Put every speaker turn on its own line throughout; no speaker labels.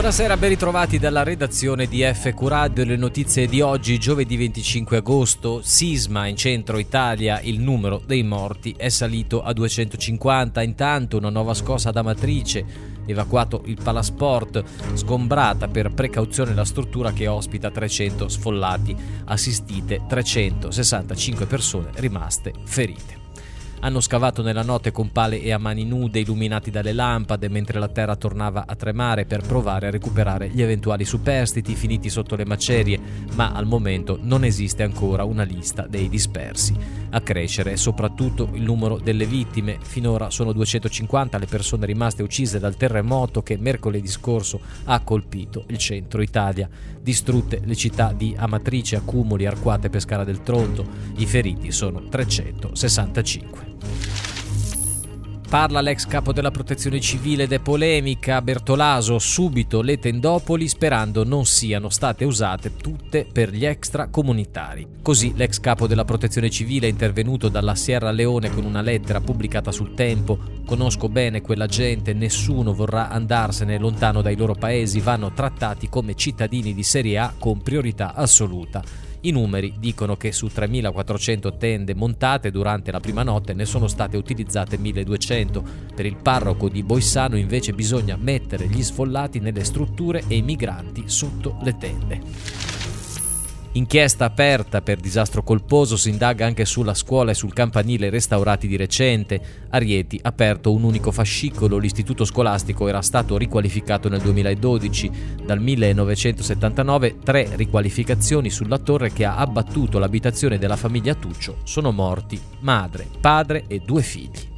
Buonasera, ben ritrovati dalla redazione di FQ Radio. Le notizie di oggi, giovedì 25 agosto. Sisma in centro Italia, il numero dei morti è salito a 250. Intanto una nuova scossa da matrice, evacuato il Palasport, sgombrata per precauzione la struttura che ospita 300 sfollati, assistite 365 persone rimaste ferite. Hanno scavato nella notte con pale e a mani nude illuminati dalle lampade mentre la terra tornava a tremare per provare a recuperare gli eventuali superstiti finiti sotto le macerie, ma al momento non esiste ancora una lista dei dispersi. A crescere è soprattutto il numero delle vittime. Finora sono 250 le persone rimaste uccise dal terremoto che mercoledì scorso ha colpito il centro Italia. Distrutte le città di Amatrice, Accumuli, Arquate Pescara del Tronto. I feriti sono 365. Parla l'ex capo della protezione civile ed è polemica. Bertolaso subito le tendopoli sperando non siano state usate tutte per gli extracomunitari. Così l'ex capo della protezione civile è intervenuto dalla Sierra Leone con una lettera pubblicata sul Tempo. Conosco bene quella gente, nessuno vorrà andarsene lontano dai loro paesi, vanno trattati come cittadini di serie A con priorità assoluta. I numeri dicono che su 3.400 tende montate durante la prima notte ne sono state utilizzate 1.200. Per il parroco di Boissano invece bisogna mettere gli sfollati nelle strutture e i migranti sotto le tende. Inchiesta aperta per disastro colposo si indaga anche sulla scuola e sul campanile restaurati di recente. A Rieti aperto un unico fascicolo, l'istituto scolastico era stato riqualificato nel 2012. Dal 1979 tre riqualificazioni sulla torre che ha abbattuto l'abitazione della famiglia Tuccio. Sono morti madre, padre e due figli.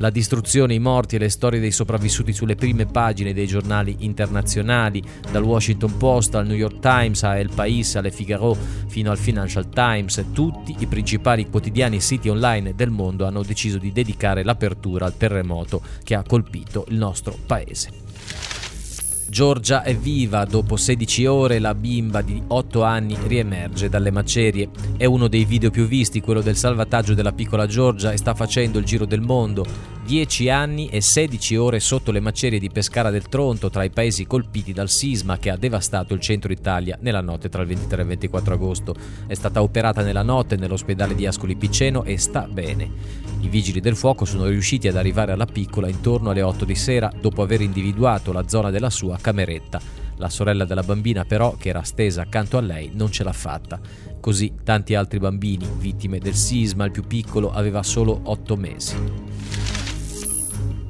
La distruzione, i morti e le storie dei sopravvissuti sulle prime pagine dei giornali internazionali, dal Washington Post al New York Times a El País alle Figaro fino al Financial Times, tutti i principali quotidiani e siti online del mondo hanno deciso di dedicare l'apertura al terremoto che ha colpito il nostro paese. Giorgia è viva, dopo 16 ore la bimba di 8 anni riemerge dalle macerie. È uno dei video più visti, quello del salvataggio della piccola Giorgia e sta facendo il giro del mondo. 10 anni e 16 ore sotto le macerie di Pescara del Tronto, tra i paesi colpiti dal sisma che ha devastato il centro Italia nella notte tra il 23 e il 24 agosto. È stata operata nella notte nell'ospedale di Ascoli Piceno e sta bene. I vigili del fuoco sono riusciti ad arrivare alla piccola intorno alle 8 di sera dopo aver individuato la zona della sua cameretta. La sorella della bambina però, che era stesa accanto a lei, non ce l'ha fatta. Così tanti altri bambini, vittime del sisma, il più piccolo aveva solo 8 mesi.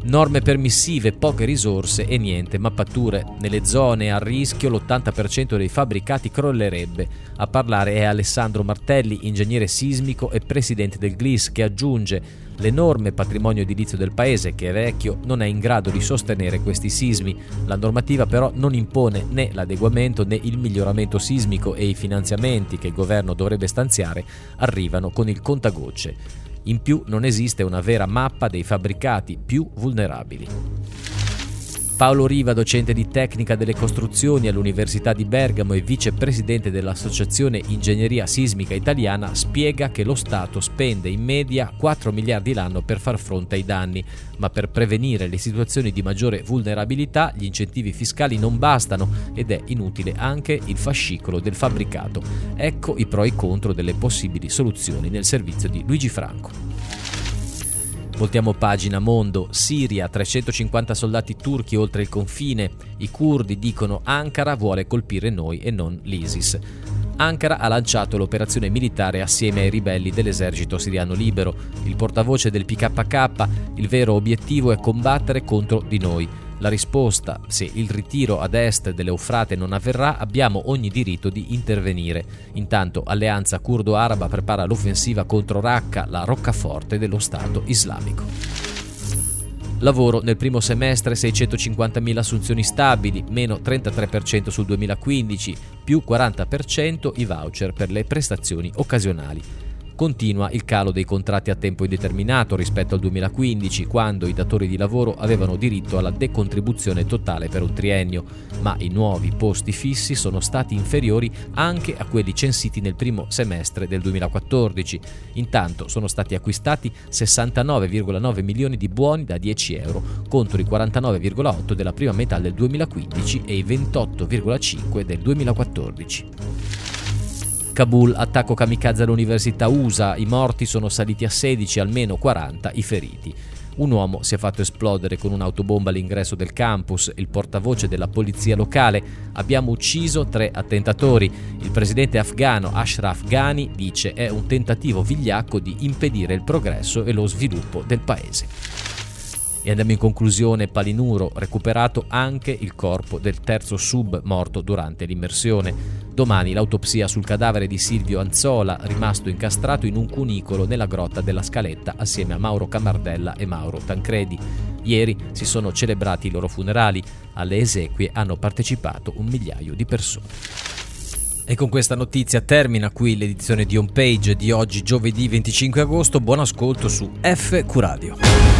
Norme permissive, poche risorse e niente mappature. Nelle zone a rischio l'80% dei fabbricati crollerebbe. A parlare è Alessandro Martelli, ingegnere sismico e presidente del GLIS, che aggiunge L'enorme patrimonio edilizio del paese, che è vecchio, non è in grado di sostenere questi sismi. La normativa però non impone né l'adeguamento né il miglioramento sismico e i finanziamenti che il governo dovrebbe stanziare arrivano con il contagocce. In più non esiste una vera mappa dei fabbricati più vulnerabili. Paolo Riva, docente di tecnica delle costruzioni all'Università di Bergamo e vicepresidente dell'Associazione Ingegneria Sismica Italiana, spiega che lo Stato spende in media 4 miliardi l'anno per far fronte ai danni, ma per prevenire le situazioni di maggiore vulnerabilità gli incentivi fiscali non bastano ed è inutile anche il fascicolo del fabbricato. Ecco i pro e i contro delle possibili soluzioni nel servizio di Luigi Franco. Voltiamo pagina mondo, Siria, 350 soldati turchi oltre il confine, i curdi dicono Ankara vuole colpire noi e non l'ISIS. Ankara ha lanciato l'operazione militare assieme ai ribelli dell'esercito siriano libero. Il portavoce del PKK, il vero obiettivo è combattere contro di noi. La risposta, se il ritiro ad est dell'Eufrate non avverrà, abbiamo ogni diritto di intervenire. Intanto Alleanza Curdo-Araba prepara l'offensiva contro Raqqa, la roccaforte dello Stato islamico. Lavoro nel primo semestre 650.000 assunzioni stabili, meno 33% sul 2015, più 40% i voucher per le prestazioni occasionali. Continua il calo dei contratti a tempo indeterminato rispetto al 2015, quando i datori di lavoro avevano diritto alla decontribuzione totale per un triennio, ma i nuovi posti fissi sono stati inferiori anche a quelli censiti nel primo semestre del 2014. Intanto sono stati acquistati 69,9 milioni di buoni da 10 euro contro i 49,8 della prima metà del 2015 e i 28,5 del 2014. Kabul, attacco kamikaze all'università USA, i morti sono saliti a 16, almeno 40 i feriti. Un uomo si è fatto esplodere con un'autobomba all'ingresso del campus, il portavoce della polizia locale. Abbiamo ucciso tre attentatori. Il presidente afghano Ashraf Ghani dice è un tentativo vigliacco di impedire il progresso e lo sviluppo del paese. E andiamo in conclusione, Palinuro, recuperato anche il corpo del terzo sub morto durante l'immersione. Domani l'autopsia sul cadavere di Silvio Anzola, rimasto incastrato in un cunicolo nella grotta della Scaletta assieme a Mauro Camardella e Mauro Tancredi. Ieri si sono celebrati i loro funerali. Alle esequie hanno partecipato un migliaio di persone. E con questa notizia termina qui l'edizione di Homepage di oggi, giovedì 25 agosto. Buon ascolto su FQ Radio.